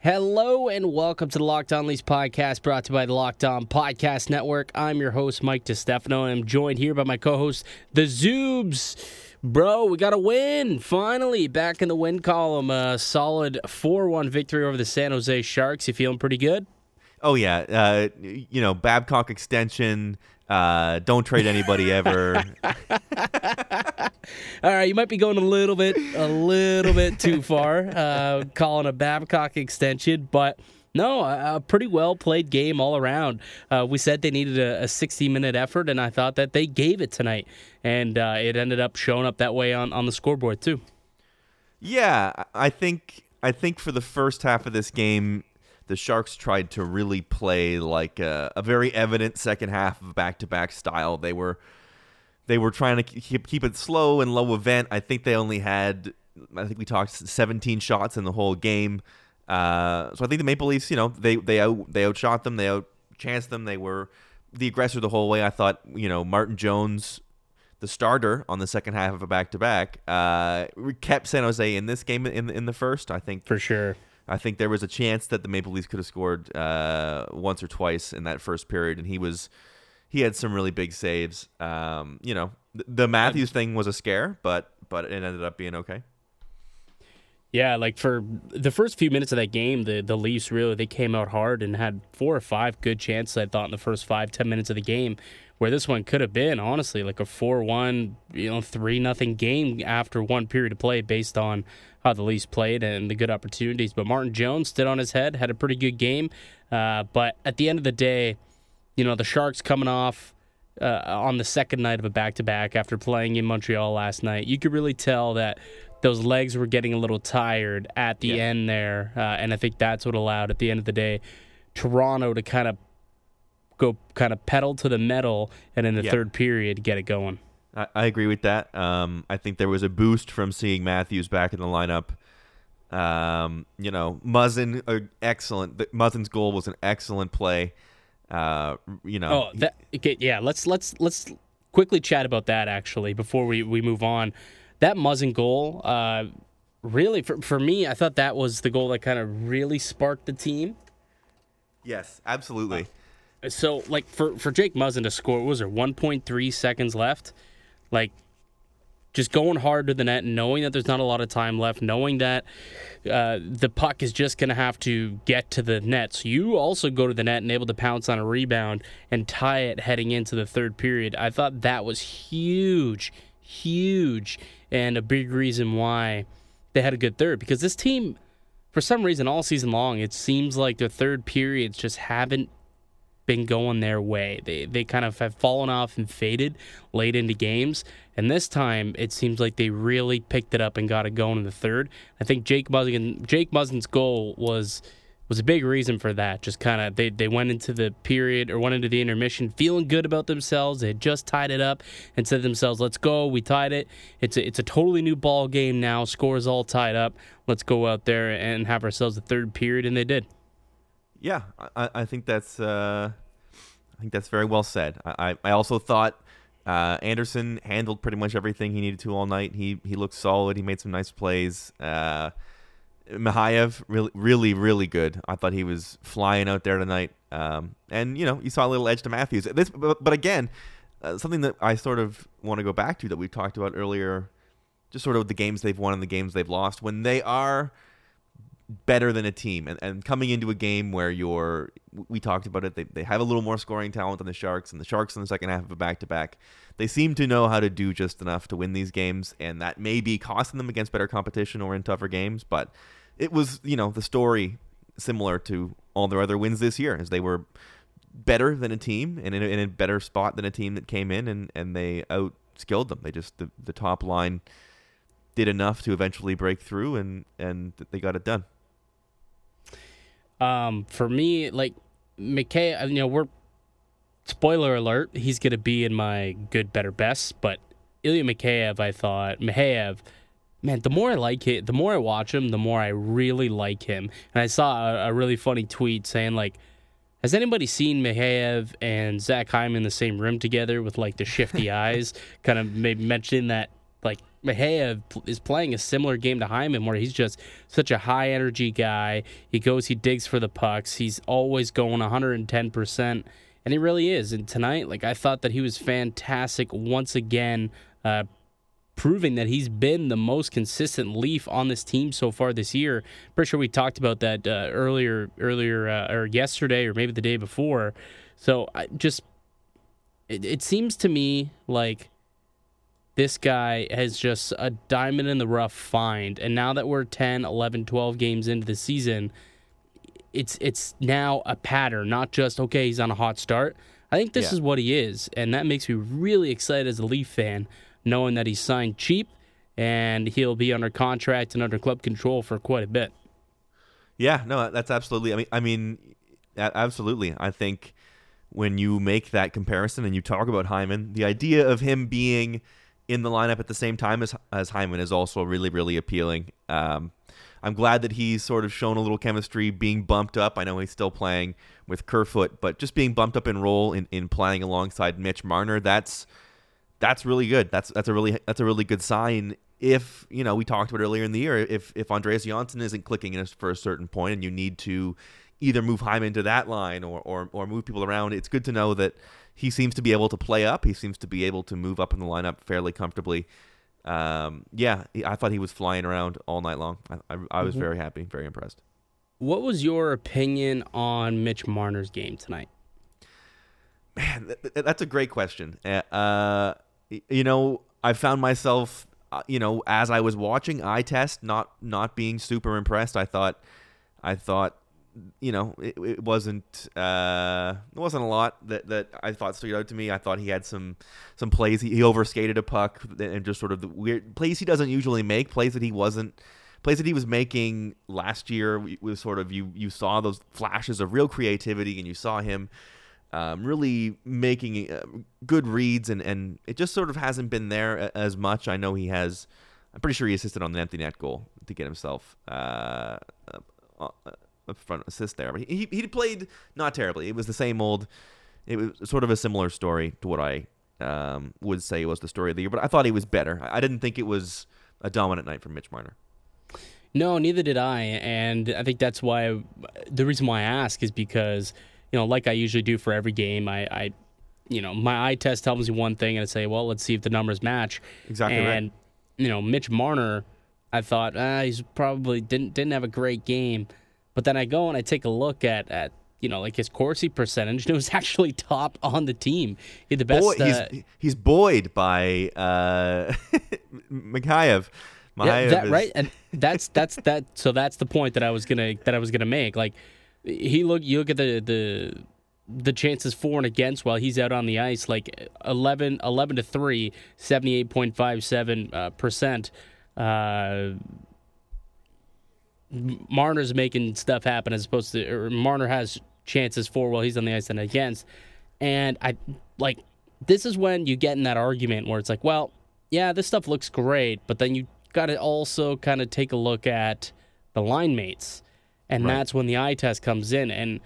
Hello and welcome to the Locked On Leafs podcast brought to you by the Locked On Podcast Network. I'm your host, Mike DeStefano, and I'm joined here by my co host, the Zoobs. Bro, we got a win. Finally, back in the win column. A solid 4 1 victory over the San Jose Sharks. You feeling pretty good? Oh, yeah. Uh, you know, Babcock extension. Uh, don't trade anybody ever. All right, you might be going a little bit, a little bit too far, uh, calling a Babcock extension, but no, a, a pretty well played game all around. Uh, we said they needed a, a, 60 minute effort, and I thought that they gave it tonight, and uh, it ended up showing up that way on, on the scoreboard too. Yeah, I think I think for the first half of this game, the Sharks tried to really play like a, a very evident second half of back to back style. They were they were trying to keep keep it slow and low event. I think they only had I think we talked 17 shots in the whole game. Uh, so I think the Maple Leafs, you know, they they out they outshot them, they outchanced them. They were the aggressor the whole way. I thought, you know, Martin Jones, the starter on the second half of a back to back, kept San Jose in this game in in the first. I think for sure. I think there was a chance that the Maple Leafs could have scored uh, once or twice in that first period, and he was he had some really big saves. Um, you know, the Matthews thing was a scare, but but it ended up being okay. Yeah, like for the first few minutes of that game, the the Leafs really they came out hard and had four or five good chances. I thought in the first five ten minutes of the game, where this one could have been honestly like a four one, you know, three nothing game after one period of play based on how the Leafs played and the good opportunities. But Martin Jones stood on his head, had a pretty good game. Uh, but at the end of the day you know, the Sharks coming off uh, on the second night of a back to back after playing in Montreal last night, you could really tell that those legs were getting a little tired at the yeah. end there. Uh, and I think that's what allowed, at the end of the day, Toronto to kind of go kind of pedal to the metal and in the yeah. third period get it going. I, I agree with that. Um, I think there was a boost from seeing Matthews back in the lineup. Um, you know, Muzzin, uh, excellent. Muzzin's goal was an excellent play. Uh, you know. Oh, that, okay, yeah. Let's let's let's quickly chat about that actually before we we move on. That Muzzin goal, uh, really for for me, I thought that was the goal that kind of really sparked the team. Yes, absolutely. Uh, so, like for for Jake Muzzin to score, was there 1.3 seconds left? Like just going hard to the net, knowing that there's not a lot of time left, knowing that uh, the puck is just going to have to get to the net. So you also go to the net and able to pounce on a rebound and tie it heading into the third period. I thought that was huge, huge, and a big reason why they had a good third because this team, for some reason, all season long, it seems like their third periods just haven't been going their way. They they kind of have fallen off and faded late into games. And this time it seems like they really picked it up and got it going in the third. I think Jake Muzzin Jake Muzzin's goal was was a big reason for that. Just kind of they, they went into the period or went into the intermission feeling good about themselves. They had just tied it up and said to themselves, "Let's go. We tied it. It's a, it's a totally new ball game now. Scores all tied up. Let's go out there and have ourselves a third period." And they did. Yeah, I, I think that's uh, I think that's very well said. I, I also thought uh, Anderson handled pretty much everything he needed to all night. He he looked solid. He made some nice plays. Uh, Mikheyev really really really good. I thought he was flying out there tonight. Um, and you know you saw a little edge to Matthews. This, but, but again, uh, something that I sort of want to go back to that we talked about earlier, just sort of the games they've won and the games they've lost. When they are better than a team. And, and coming into a game where you're, we talked about it, they, they have a little more scoring talent than the Sharks, and the Sharks in the second half of a back to back, they seem to know how to do just enough to win these games, and that may be costing them against better competition or in tougher games. But it was, you know, the story similar to all their other wins this year, as they were better than a team and in a, in a better spot than a team that came in and, and they outskilled them. They just, the, the top line did enough to eventually break through and, and they got it done. Um, for me, like McKay, uh, you know, we're spoiler alert, he's gonna be in my good, better, best. But Ilya Mikheyev, I thought Mikheyev, man, the more I like it, the more I watch him, the more I really like him. And I saw a, a really funny tweet saying like. Has anybody seen Mikheyev and Zach Hyman in the same room together with like the shifty eyes? Kind of maybe mentioning that like Mikheyev is playing a similar game to Hyman, where he's just such a high energy guy. He goes, he digs for the pucks. He's always going 110 percent, and he really is. And tonight, like I thought that he was fantastic once again. Uh, proving that he's been the most consistent Leaf on this team so far this year. Pretty sure we talked about that uh, earlier, earlier uh, or yesterday, or maybe the day before. So I just, it, it seems to me like this guy has just a diamond in the rough find. And now that we're 10, 11, 12 games into the season, it's it's now a pattern, not just okay, he's on a hot start. I think this yeah. is what he is, and that makes me really excited as a Leaf fan knowing that he's signed cheap and he'll be under contract and under club control for quite a bit. Yeah, no, that's absolutely. I mean, I mean, absolutely. I think when you make that comparison and you talk about Hyman, the idea of him being in the lineup at the same time as as Hyman is also really, really appealing. Um, I'm glad that he's sort of shown a little chemistry, being bumped up. I know he's still playing with Kerfoot, but just being bumped up in role in, in playing alongside Mitch Marner, that's that's really good. That's that's a really that's a really good sign. If you know, we talked about earlier in the year, if if Andreas Johnsson isn't clicking for a certain point, and you need to either move Hyman to that line or, or or move people around, it's good to know that he seems to be able to play up. He seems to be able to move up in the lineup fairly comfortably. Um, yeah, I thought he was flying around all night long. I, I, I was mm-hmm. very happy, very impressed. What was your opinion on Mitch Marner's game tonight? Man, that's a great question. Uh, you know, I found myself, uh, you know, as I was watching eye test, not not being super impressed. I thought, I thought, you know, it, it wasn't uh, it wasn't a lot that, that I thought stood out to me. I thought he had some some plays. He, he overskated a puck and just sort of the weird plays he doesn't usually make. Plays that he wasn't plays that he was making last year was sort of you you saw those flashes of real creativity and you saw him um, really making uh, good reads, and, and it just sort of hasn't been there as much. I know he has. I'm pretty sure he assisted on the empty net goal to get himself uh, a, a front assist there, but he he played not terribly. It was the same old. It was sort of a similar story to what I um, would say was the story of the year, but I thought he was better. I didn't think it was a dominant night for Mitch Marner. No, neither did I, and I think that's why the reason why I ask is because you know, like I usually do for every game, I, I you know, my eye test tells me one thing, and I say, well, let's see if the numbers match. Exactly and, right. you know, Mitch Marner, I thought ah, he's probably didn't didn't have a great game, but then I go and I take a look at at you know, like his Corsi percentage, and it was actually top on the team. He had the best. Boy, uh, he's, he's buoyed by uh, Mikheyev. Yeah, that, is... right, and that's that's that. So that's the point that I was gonna that I was gonna make. Like he look you look at the the the chances for and against while he's out on the ice like 11, 11 to 3 78.57 uh, percent uh, Marner's making stuff happen as opposed to or Marner has chances for while he's on the ice and against. And I like this is when you get in that argument where it's like well yeah this stuff looks great but then you got to also kind of take a look at the line mates. And right. that's when the eye test comes in. And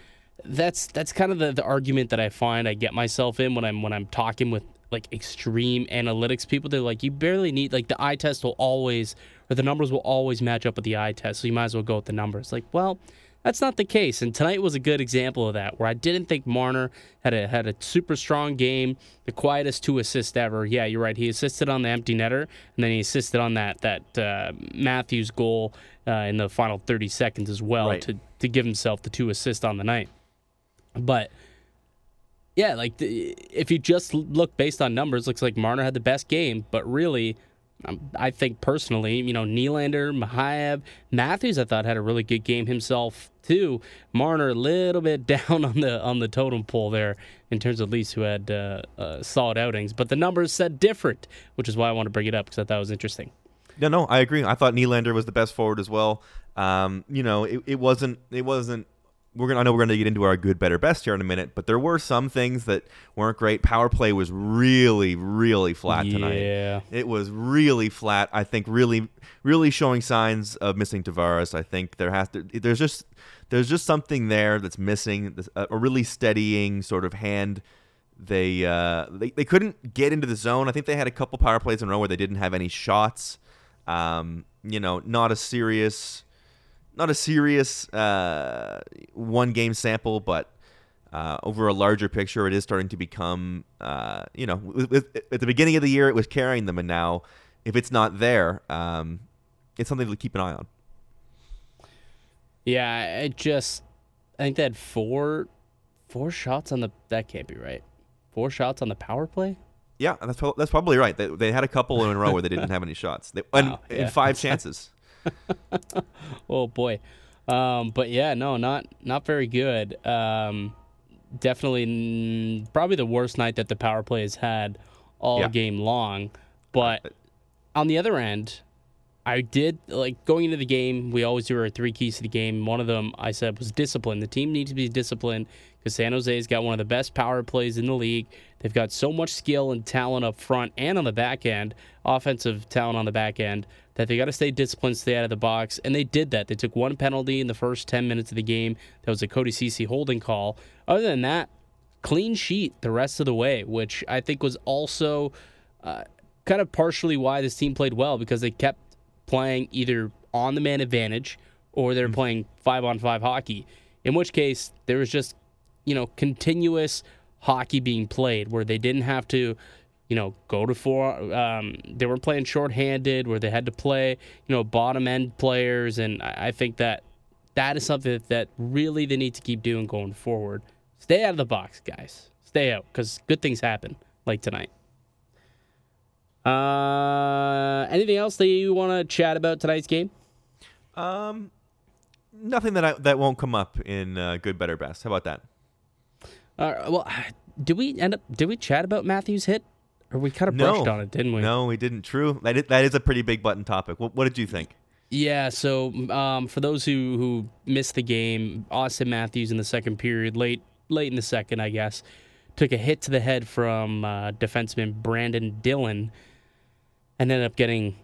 that's that's kind of the, the argument that I find I get myself in when I'm when I'm talking with like extreme analytics people they're like you barely need like the eye test will always or the numbers will always match up with the eye test so you might as well go with the numbers like well that's not the case, and tonight was a good example of that, where I didn't think Marner had a had a super strong game, the quietest two assists ever. Yeah, you're right. He assisted on the empty netter, and then he assisted on that that uh, Matthews goal uh, in the final 30 seconds as well right. to to give himself the two assists on the night. But yeah, like the, if you just look based on numbers, looks like Marner had the best game, but really um, I think personally, you know, Nylander, Mikheyev, Matthews, I thought had a really good game himself too. Marner a little bit down on the on the totem pole there in terms of Leafs who had uh, uh, solid outings, but the numbers said different, which is why I want to bring it up because I thought it was interesting. No, no, I agree. I thought Nylander was the best forward as well. Um, you know, it, it wasn't it wasn't we're gonna I know we're gonna get into our good, better, best here in a minute, but there were some things that weren't great. Power play was really, really flat tonight. Yeah, it was really flat. I think really, really showing signs of missing Tavares. I think there has to there's just there's just something there that's missing. A really steadying sort of hand they, uh, they they couldn't get into the zone. I think they had a couple power plays in a row where they didn't have any shots. Um, you know, not a serious, not a serious uh, one game sample, but uh, over a larger picture, it is starting to become, uh, you know, with, with, at the beginning of the year, it was carrying them, and now if it's not there, um, it's something to keep an eye on. Yeah, it just, I think they had four, four shots on the. That can't be right. Four shots on the power play. Yeah, that's that's probably right. They, they had a couple in a row where they didn't have any shots. They, and, Wow, and yeah. five chances. Oh boy, um, but yeah, no, not not very good. Um, definitely, mm, probably the worst night that the power play has had all Yeah. game long. But on the other end, I did like going into the game. We always do our three keys to the game. One of them I said was discipline. The team needs to be disciplined because San Jose's got one of the best power plays in the league. They've got so much skill and talent up front and on the back end, offensive talent on the back end, that they got to stay disciplined, stay out of the box. And they did that. They took one penalty in the first 10 minutes of the game. That was a Cody Ceci holding call. Other than that, clean sheet the rest of the way, which I think was also uh, kind of partially why this team played well because they kept playing either on the man advantage or they're playing five on five hockey. In which case, there was just, you know, continuous hockey being played where they didn't have to, you know, go to four. Um, they were playing shorthanded where they had to play, you know, bottom end players. And I, I think that that is something that really they need to keep doing going forward. Stay out of the box, guys. Stay out because good things happen like tonight. Uh, anything else that you want to chat about tonight's game? Um, nothing that I, that won't come up in uh, good, better, best. How about that? Uh, well, did we end up? Did we chat about Matthews' hit, or we kind of No. brushed on it, didn't we? No, we didn't. True. That is, that is a pretty big button topic. What, what did you think? Yeah. So, um, for those who who missed the game, Auston Matthews in the second period, late late in the second, I guess, took a hit to the head from uh, defenseman Brenden Dillon, and ended up getting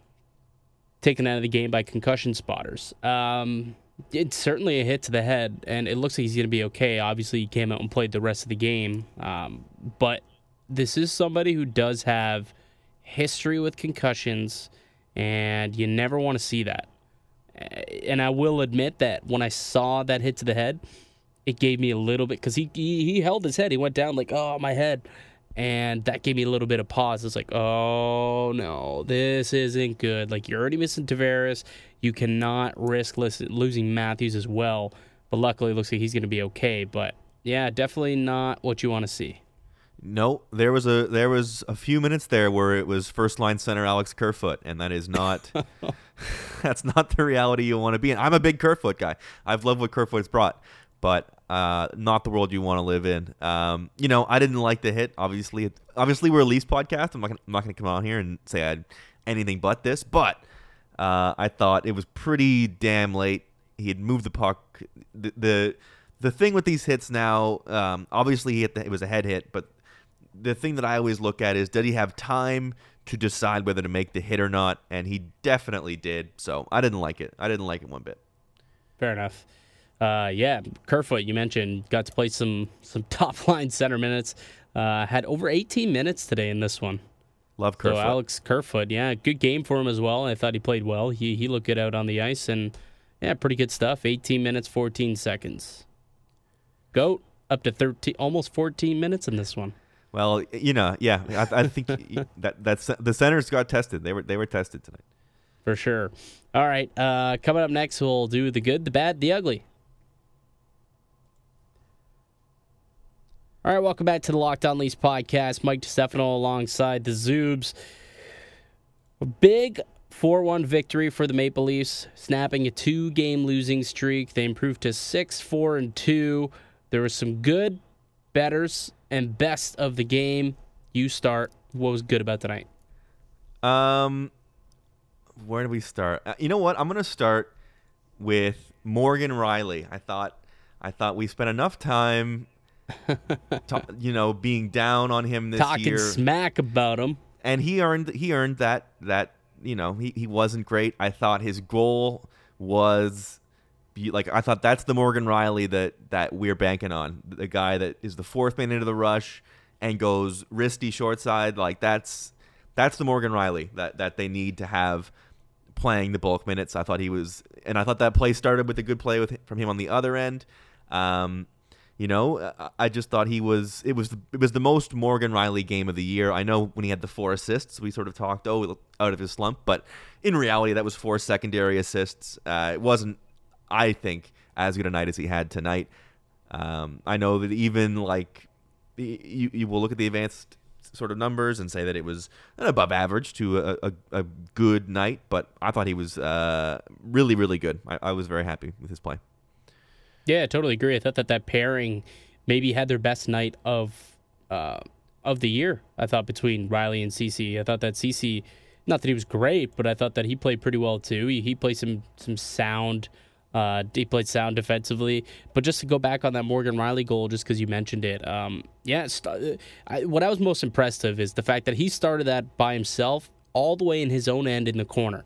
taken out of the game by concussion spotters. Um, it's certainly a hit to the head, and it looks like he's going to be okay. Obviously, he came out and played the rest of the game, um, but this is somebody who does have history with concussions, and you never want to see that. Eh, and I will admit that when I saw that hit to the head, it gave me a little bit because he, he he held his head. He went down like, oh my head, and that gave me a little bit of pause. It's like, oh no, this isn't good. Like you're already missing Tavares. You cannot risk losing Matthews as well. But luckily, it looks like he's going to be okay. But yeah, definitely not what you want to see. No, there was a there was a few minutes there where it was first line center Alex Kerfoot, and that is not that's not the reality you want to be in. I'm a big Kerfoot guy. I've loved what Kerfoot's brought, but uh, not the world you want to live in. Um, you know, I didn't like the hit. Obviously, obviously we're a Leafs podcast. I'm not gonna, I'm not going to come on here and say I had anything but this, but uh, I thought it was pretty damn late. He had moved the puck. The the, the thing with these hits now, um, obviously he hit the, it was a head hit, but the thing that I always look at is did he have time to decide whether to make the hit or not? And he definitely did. So I didn't like it. I didn't like it one bit. Fair enough. Uh, yeah, Kerfoot, you mentioned, got to play some some top line center minutes. Uh, had over 18 minutes today in this one. Love So Kerfoot. Alex Kerfoot, yeah, good game for him as well. I thought he played well. He he looked good out on the ice, and yeah, pretty good stuff. 18 minutes, 14 seconds. Goat up to 13, almost 14 minutes in this one. Well, you know, yeah, I, I think that that's the centers got tested. They were they were tested tonight. For sure. All right. Uh, coming up next, we'll do the good, the bad, the ugly. All right. Welcome back to the Locked On Leafs podcast. Mike DeStefano alongside the Zoobs. A big 4 1 victory for the Maple Leafs, snapping a two game losing streak. They improved to 6 4 and 2. There was some good, betters, and best of the game. You start. What was good about tonight? Um, where do we start? Uh, you know what? I'm gonna start with Morgan Rielly. I thought, I thought we spent enough time, ta- you know, being down on him this year. Talking year, smack about him. and he earned he earned that that you know he he wasn't great. I thought his goal was. Like I thought, that's the Morgan Rielly that that we're banking on. The guy that is the fourth man into the rush, and goes wristy short side, like that's that's the Morgan Rielly that that they need to have playing the bulk minutes. I thought he was, and I thought that play started with a good play with from him on the other end. Um, you know, I just thought he was. It was it was the most Morgan Rielly game of the year. I know when he had the four assists, we sort of talked oh out of his slump, but in reality, that was four secondary assists. Uh, it wasn't, I think, as good a night as he had tonight. Um, I know that even like you, you will look at the advanced sort of numbers and say that it was an above average to a, a, a good night, but I thought he was uh, really, really good. I, I was very happy with his play. Yeah, I totally agree. I thought that that pairing maybe had their best night of uh, of the year. I thought between Rielly and Ceci. I thought that Ceci, not that he was great, but I thought that he played pretty well too. He, he played some some sound. Uh, he played sound defensively, but just to go back on that Morgan Rielly goal, just because you mentioned it, um, yeah, st- I, what I was most impressed of is the fact that he started that by himself, all the way in his own end in the corner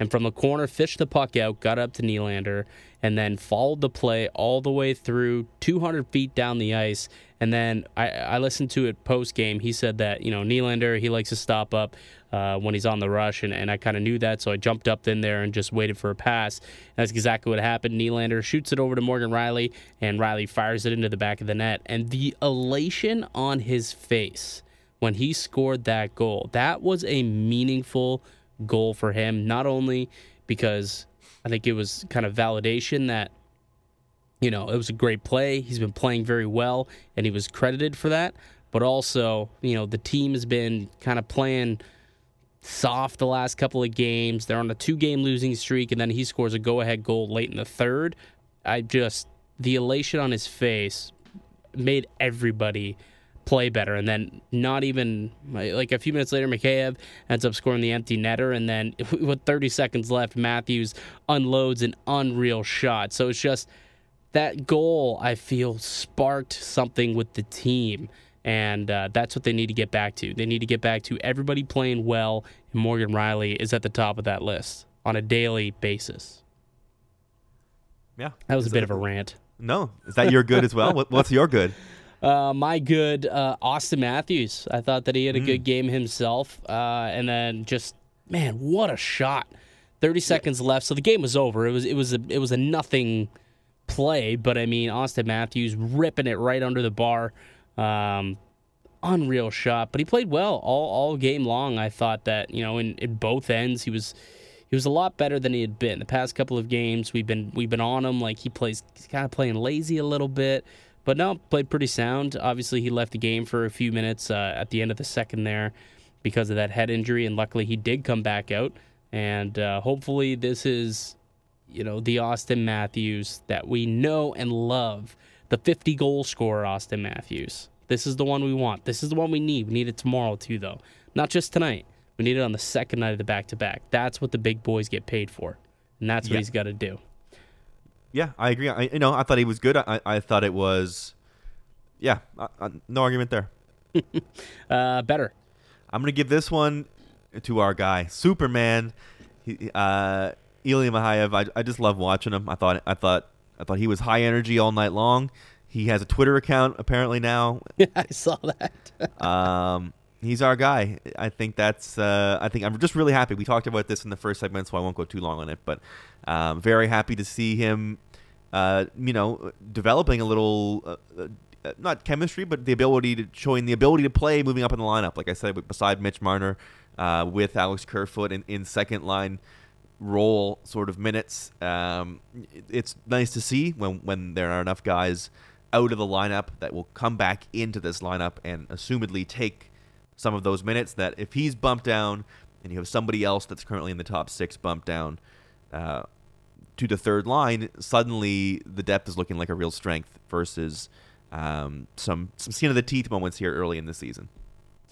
and from the corner fished the puck out, got up to Nylander, and then followed the play all the way through 200 feet down the ice. And then I, I listened to it post game. He said that you know Nylander he likes to stop up uh, when he's on the rush, and, and I kind of knew that, so I jumped up in there and just waited for a pass. And that's exactly what happened. Nylander shoots it over to Morgan Rielly, and Rielly fires it into the back of the net. And the elation on his face when he scored that goal, that was a meaningful goal for him, not only because I think it was kind of validation that, you know, it was a great play. He's been playing very well and he was credited for that, but also, you know, the team has been kind of playing soft the last couple of games. They're on a two game losing streak, and then he scores a go ahead goal late in the third. I just, the elation on his face made everybody play better. And then not even like a few minutes later, Mikheyev ends up scoring the empty netter. And then with 30 seconds left, Matthews unloads an unreal shot. So it's just that goal, I feel, sparked something with the team. And uh, that's what they need to get back to. They need to get back to everybody playing well, and Morgan Rielly is at the top of that list on a daily basis. Yeah. That was a bit that- of a rant. No, is that your good as well? What, what's your good? Uh, my good uh, Auston Matthews. I thought that he had a good game himself, uh, and then just man, what a shot! Thirty seconds left, so the game was over. It was it was a it was a nothing play, but I mean Auston Matthews ripping it right under the bar. Um, unreal shot, but he played well all all game long. I thought that you know in, in both ends he was he was a lot better than he had been the past couple of games. We've been we've been on him like he plays he's kind of playing lazy a little bit, but no, played pretty sound. Obviously, he left the game for a few minutes uh, at the end of the second there because of that head injury, and luckily he did come back out. And uh, hopefully, this is you know the Auston Matthews that we know and love, the 50 goal scorer Auston Matthews. This is the one we want. This is the one we need. We need it tomorrow too, though. Not just tonight. We need it on the second night of the back to back. That's what the big boys get paid for, and that's what Yeah. he's got to do. Yeah, I agree. I, you know, I thought he was good. I, I thought it was, yeah, uh, uh, no argument there. Uh, better. I'm gonna give this one to our guy, Superman. He, uh, Ilya Mikheyev. I, I just love watching him. I thought I thought I thought he was high energy all night long. He has a Twitter account apparently now. I saw that. Um, he's our guy. I think that's. Uh, I think I'm just really happy. We talked about this in the first segment, so I won't go too long on it. But um, very happy to see him. Uh, you know, developing a little. Uh, uh, not chemistry, but the ability to showing the ability to play, moving up in the lineup. Like I said, beside Mitch Marner, uh, with Alex Kerfoot in, in second line role sort of minutes. Um, it's nice to see when when there are enough guys out of the lineup that will come back into this lineup and assumedly take some of those minutes. That if he's bumped down and you have somebody else that's currently in the top six bumped down uh, to the third line, suddenly the depth is looking like a real strength versus um, some some skin of the teeth moments here early in the season.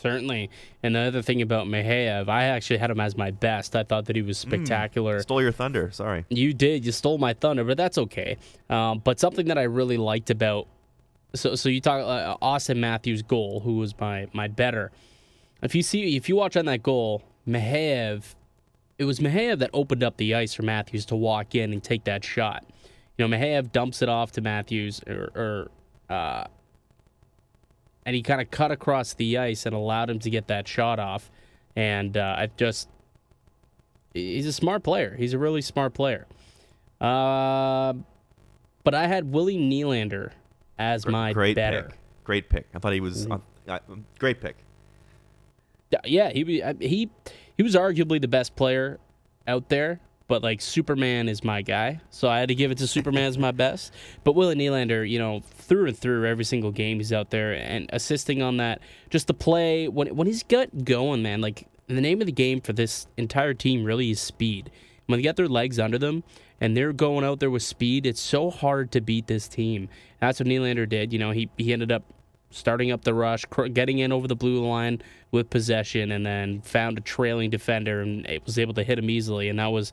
Certainly. And the other thing about Mikheyev, I actually had him as my best. I thought that he was spectacular. Stole your thunder. Sorry. You did. You stole my thunder, but that's okay. Um, but something that I really liked about so so you talk uh, Auston Matthews' goal, who was my my better. If you see if you watch on that goal, Mikheyev, it was Mikheyev that opened up the ice for Matthews to walk in and take that shot. You know, Mikheyev dumps it off to Matthews or, or uh, and he kind of cut across the ice and allowed him to get that shot off. And uh, I just, he's a smart player. He's a really smart player. Uh, but I had Willie Nylander as my great better. pick. Great pick. I thought he was uh, uh, great pick. Yeah, he he he was arguably the best player out there, but like Superman is my guy, so I had to give it to Superman as my best. But Willie Nylander, you know, through and through, every single game he's out there and assisting on that. Just the play when when he's got going, man. Like the name of the game for this entire team really is speed. When they get their legs under them and they're going out there with speed, it's so hard to beat this team. That's what Nylander did. You know, he he ended up starting up the rush, getting in over the blue line with possession, and then found a trailing defender and was able to hit him easily. And that was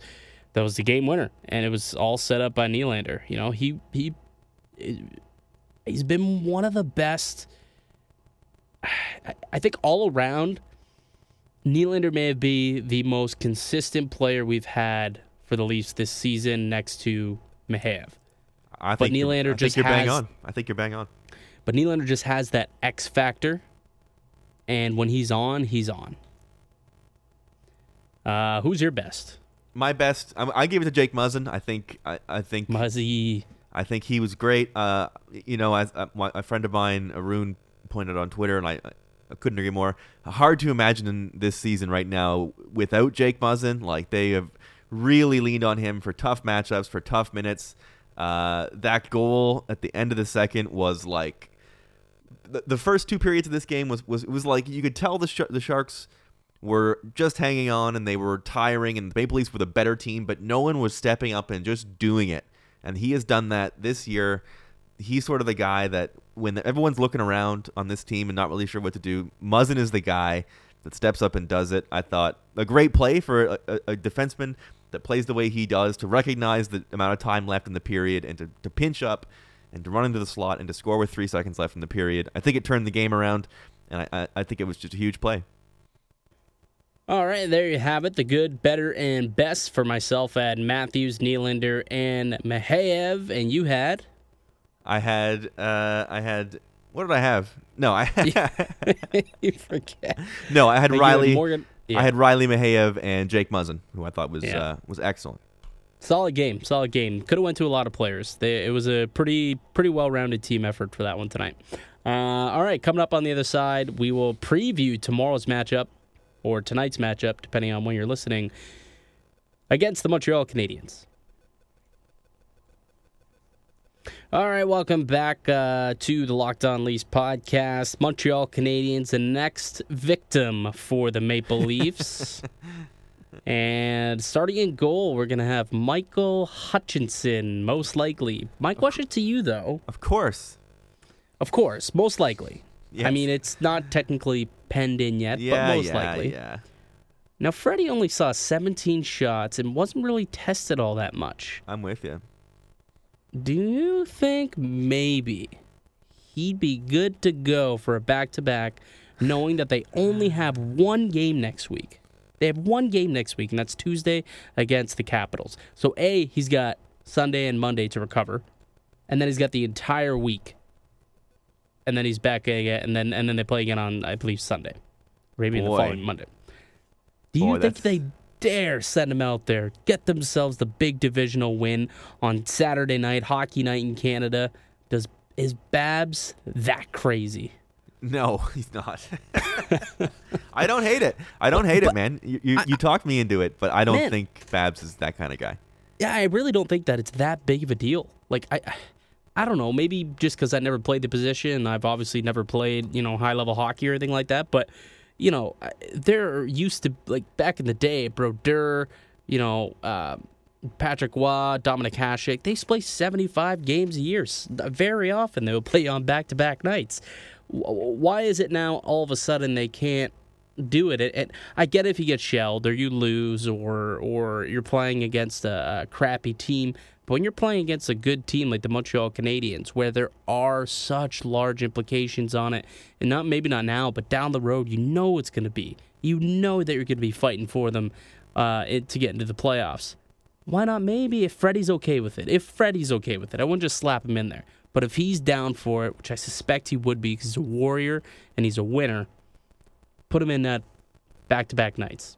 that was the game winner. And it was all set up by Nylander. You know, he he eh, he's been one of the best. I think all around, Nylander may have be the most consistent player we've had for the Leafs this season, next to Mikheyev. I but think Nylander I just think you're has, bang on. I think you're bang on. But Nylander just has that X factor, and when he's on, he's on. Uh, who's your best? My best. I, I gave it to Jake Muzzin. I think. I, I think. Muzzy. I think he was great. Uh, you know, as uh, my, a friend of mine, Arun, pointed on Twitter, and I, I couldn't agree more. Hard to imagine this season right now without Jake Muzzin. Like they have really leaned on him for tough matchups, for tough minutes. Uh, that goal at the end of the second was like the, the first two periods of this game was was it was like you could tell the sh- the Sharks were just hanging on and they were tiring and the Maple Leafs were the better team, but no one was stepping up and just doing it. And he has done that this year. He's sort of the guy that when everyone's looking around on this team and not really sure what to do, Muzzin is the guy that steps up and does it. I thought a great play for a, a, a defenseman that plays the way he does to recognize the amount of time left in the period and to, to pinch up and to run into the slot and to score with three seconds left in the period. I think it turned the game around, and I, I, I think it was just a huge play. All right, there you have it. The good, better, and best for myself at Matthews, Nylander, and Mikheyev, and you had. I had, uh, I had. What did I have? No, I. you forget. No, I had Rielly. Morgan. Yeah. I had Rielly Mikheyev and Jake Muzzin, who I thought was Yeah. uh, was excellent. Solid game, solid game. Could have went to a lot of players. They, it was a pretty pretty well rounded team effort for that one tonight. Uh, all right, coming up on the other side, we will preview tomorrow's matchup or tonight's matchup, depending on when you're listening, against the Montreal Canadiens. All right, welcome back uh, to the Locked On Leafs podcast. Montreal Canadiens, the next victim for the Maple Leafs. And starting in goal, we're going to have Michael Hutchinson, most likely. My question to you, though, Of course. of course, most likely. I mean, it's not technically penned in yet, Yeah, but most yeah, likely. yeah. Now, Freddie only saw 17 shots and wasn't really tested all that much. I'm with you. Do you think maybe he'd be good to go for a back to back, knowing that they only have one game next week? They have one game next week, and that's Tuesday against the Capitals. So, A, he's got Sunday and Monday to recover, and then he's got the entire week. And then he's back again, and then and then they play again on, I believe, Sunday. Maybe the following Monday. Do you Boy, think that's- they dare send him out there, get themselves the big divisional win on Saturday night, hockey night in Canada? Does is Babs that crazy? No, he's not. I don't hate it. I don't hate it, man. You you, you talked me into it, but I don't Man. think Babs is that kind of guy. Yeah, I really don't think that it's that big of a deal. Like I, I don't know. Maybe just because I never played the position, I've obviously never played you know high level hockey or anything like that. But you know, I- they're used to like back in the day, Brodeur, you know, uh, Patrick Roy, Dominik Hasek. They play seventy five games a year. Very often they will play on back to back nights. Why is it now all of a sudden they can't do it. And- And I get if you get shelled or you lose or or you're playing against a, a crappy team. But when you're playing against a good team like the Montreal Canadiens, where there are such large implications on it, and not maybe not now, but down the road, you know it's going to be. You know that you're going to be fighting for them uh, it, to get into the playoffs. Why not? Maybe if Freddie's okay with it. If Freddie's okay with it, I wouldn't just slap him in there. But if he's down for it, which I suspect he would be because he's a warrior and he's a winner, put him in that back to back nights.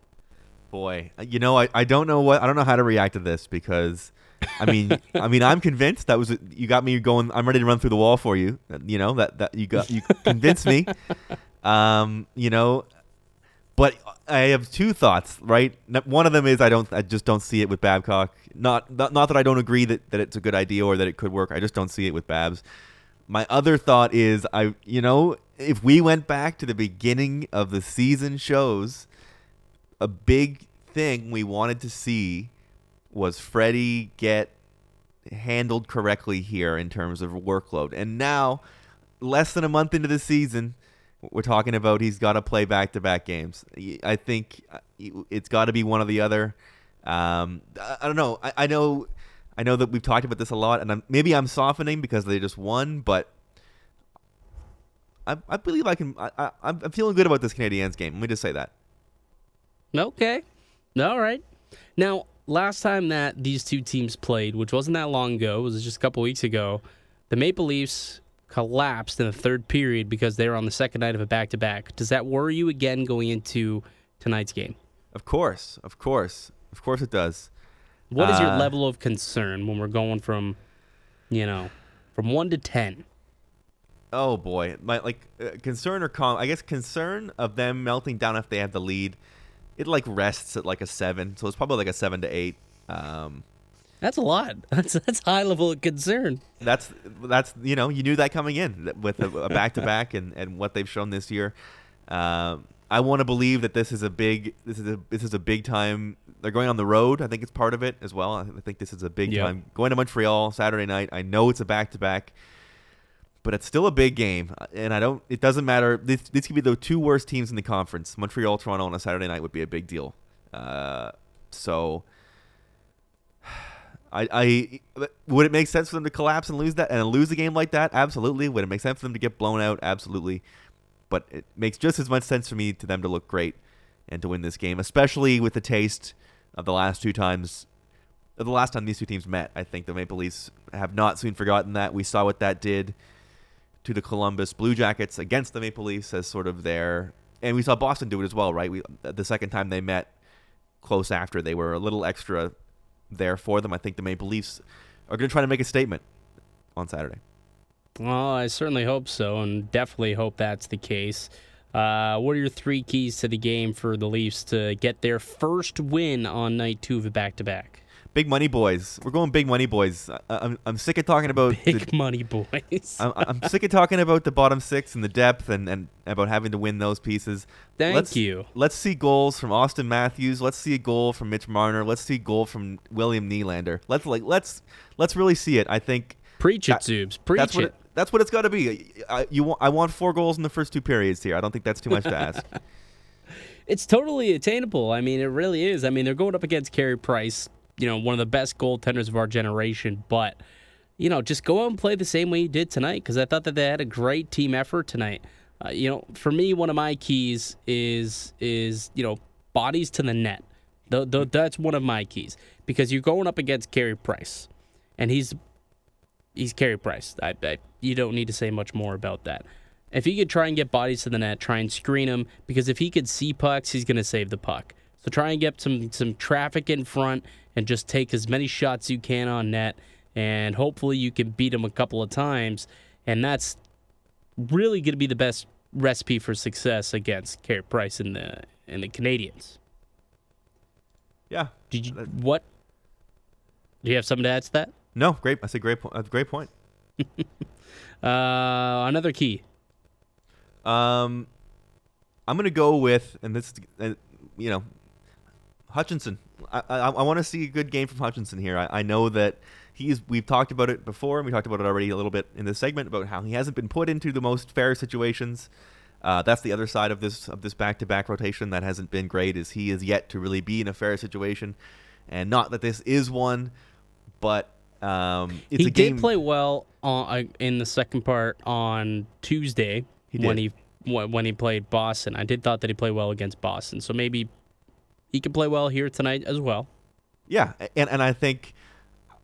Boy, you know, I, I don't know what I don't know how to react to this because I mean I mean I'm convinced that was you got me going I'm ready to run through the wall for you. You know, that that you got you convinced me. Um, you know, but I have two thoughts, right? One of them is I don't I just don't see it with Babcock. Not not, not that I don't agree that, that it's a good idea or that it could work. I just don't see it with Babs. My other thought is I you know, if we went back to the beginning of the season shows a big thing we wanted to see was Freddie get handled correctly here in terms of workload. And now, less than a month into the season, we're talking about he's got to play back to back games. I think uh, it's got to be one or the other. Um, I, don't know. I, I, know. I know that we've talked about this a lot, and I'm, maybe I'm softening because they just won, but I, I believe I can. I, I'm feeling good about this Canadiens game. Let me just say that. Okay. All right. Now, last time that these two teams played, which wasn't that long ago, it was just a couple weeks ago, the Maple Leafs collapsed in the third period because they were on the second night of a back to back. Does that worry you again going into tonight's game? Of course. Of course. Of course it does. What is your uh, level of concern when we're going from, you know, from 1 to 10? Oh boy, my like uh, concern or calm. I guess concern of them melting down if they have the lead it like rests at like a seven, so it's probably like a seven to eight. Um, that's a lot. That's that's high level of concern. That's that's you know you knew that coming in with a back to back and and what they've shown this year. Um, I want to believe that this is a big this is a this is a big time. They're going on the road. I think it's part of it as well. I think this is a big yep. time going to Montreal Saturday night. I know it's a back to back but it's still a big game. And I don't. It doesn't matter. This could be the two worst teams in the conference. Montreal, Toronto on a Saturday night would be a big deal. Uh, so. I, I would it make sense for them to collapse and lose that and lose a game like that? Absolutely. Would it make sense for them to get blown out? Absolutely. But it makes just as much sense for me to them to look great and to win this game, especially with the taste of the last two times the last time these two teams met. I think the Maple Leafs have not soon forgotten that. We saw what that did to the Columbus Blue Jackets against the Maple Leafs as sort of their, and we saw Boston do it as well, right? We the second time they met, close after, they were a little extra there for them. I think the Maple Leafs are going to try to make a statement on Saturday. Well, I certainly hope so, and definitely hope that's the case. Uh, what are your three keys to the game for the Leafs to get their first win on night two of a back to back? Big money boys. We're going big money boys. I, am I'm, I'm sick of talking about big the, money boys. I'm, I'm sick of talking about the bottom six and the depth and, and about having to win those pieces. Thank let's, you. Let's see goals from Auston Matthews. Let's see a goal from Mitch Marner. Let's see a goal from William Nylander. Let's like let's let's really see it. I think. Preach it, Zoobs. Preach that's it. it. That's what it's got to be. I, you want, I want four goals in the first two periods here. I don't think that's too much to ask. it's totally attainable. I mean, it really is. I mean, they're going up against Carey Price, you know, one of the best goaltenders of our generation. But, you know, just go out and play the same way you did tonight because I thought that they had a great team effort tonight. Uh, you know, for me, one of my keys is is you know bodies to the net. The, the, that's one of my keys because you're going up against Carey Price, and he's he's Carey Price. I, I, you don't need to say much more about that. If he could try and get bodies to the net, try and screen him, because if he could see pucks, he's going to save the puck. So try and get some some traffic in front and just take as many shots you can on net, and hopefully you can beat them a couple of times. And that's really going to be the best recipe for success against Carey Price and the and the Canadiens. Yeah. Did you what? Do you have something to add to that? No, great. I say great point. That's a great point. uh, another key. Um, I'm gonna go with, and this, uh, you know, Hutchinson. I, I, I want to see a good game from Hutchinson here. I, I know that he's. We've talked about it before, and we talked about it already a little bit in this segment about how he hasn't been put into the most fair situations. Uh, that's the other side of this of this back to back rotation that hasn't been great. Is he is yet to really be in a fair situation, and not that this is one, but um, he did game... play well on, uh, in the second part on Tuesday he when he when he played Boston. I did thought that he played well against Boston, so maybe he can play well here tonight as well. Yeah, and and I think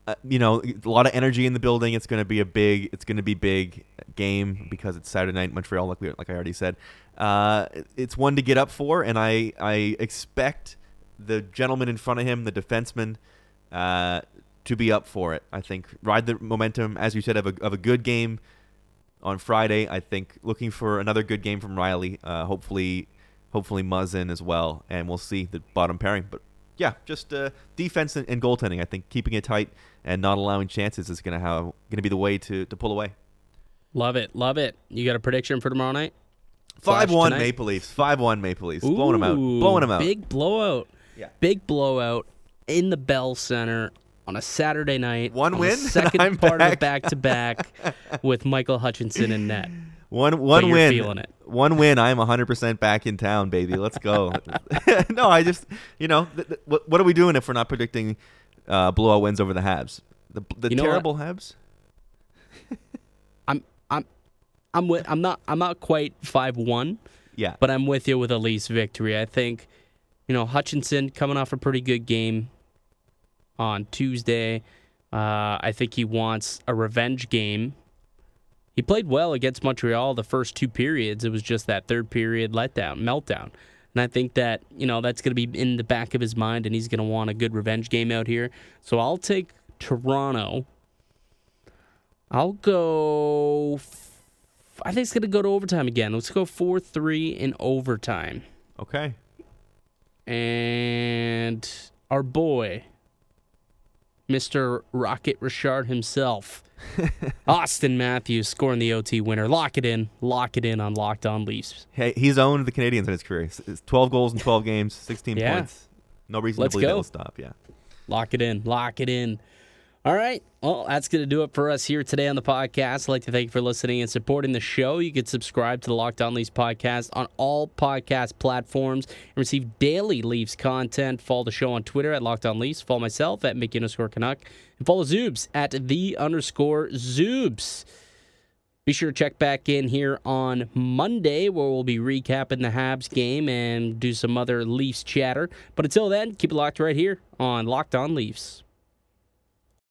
uh, you know, a lot of energy in the building. It's going to be a big, it's going to be big game because it's Saturday night in Montreal, like, we, like I already said. Uh, it's one to get up for, and I, I expect the gentleman in front of him, the defenseman, uh, to be up for it. I think ride the momentum, as you said, of a, of a good game on Friday. I think looking for another good game from Rielly. Uh, hopefully, hopefully Muzzin as well, and we'll see the bottom pairing. But yeah, just uh, defense and, and, goaltending. I think keeping it tight and not allowing chances is gonna have gonna be the way to, to pull away. Love it, love it. You got a prediction for tomorrow night? Five one Maple Leafs. Five one Maple Leafs. Ooh, blowing them out. Blowing them out. Big blowout. Yeah. Big blowout in the Bell Center on a Saturday night. One win. Second part back. of the back to back with Michael Hutchinson and net. One one win. One win. I'm 100% back in town, baby. Let's go. no, I just you know th- th- what, what are we doing if we're not predicting uh, blowout wins over the Habs? The the you know terrible what? Habs. I'm I'm I'm with, I'm not I'm not quite five one. Yeah. But I'm with you with a Leafs victory. I think you know Hutchinson coming off a pretty good game on Tuesday. Uh, I think he wants a revenge game he played well against Montreal the first two periods. It was just that third period letdown, meltdown. And I think that, you know, that's going to be in the back of his mind and he's going to want a good revenge game out here. So I'll take Toronto. I'll go. I think it's going to go to overtime again. Let's go 4 3 in overtime. Okay. And our boy, Mr. Rocket Richard himself, Auston Matthews scoring the OT winner. Lock it in. Lock it in on Locked On Leafs. Hey, he's owned the Canadiens in his career. It's 12 goals in 12 games, 16 yeah. points. No reason Let's to believe go. will stop. Yeah. Lock it in. Lock it in. All right. Well, that's going to do it for us here today on the podcast. I'd like to thank you for listening and supporting the show. You can subscribe to the Locked On Leafs podcast on all podcast platforms and receive daily Leafs content. Follow the show on Twitter at Locked On Leafs. Follow myself at Mickey underscore Canuck. And follow Zoobs at the underscore Zoobs. Be sure to check back in here on Monday where we'll be recapping the Habs game and do some other Leafs chatter. But until then, keep it locked right here on Locked On Leafs.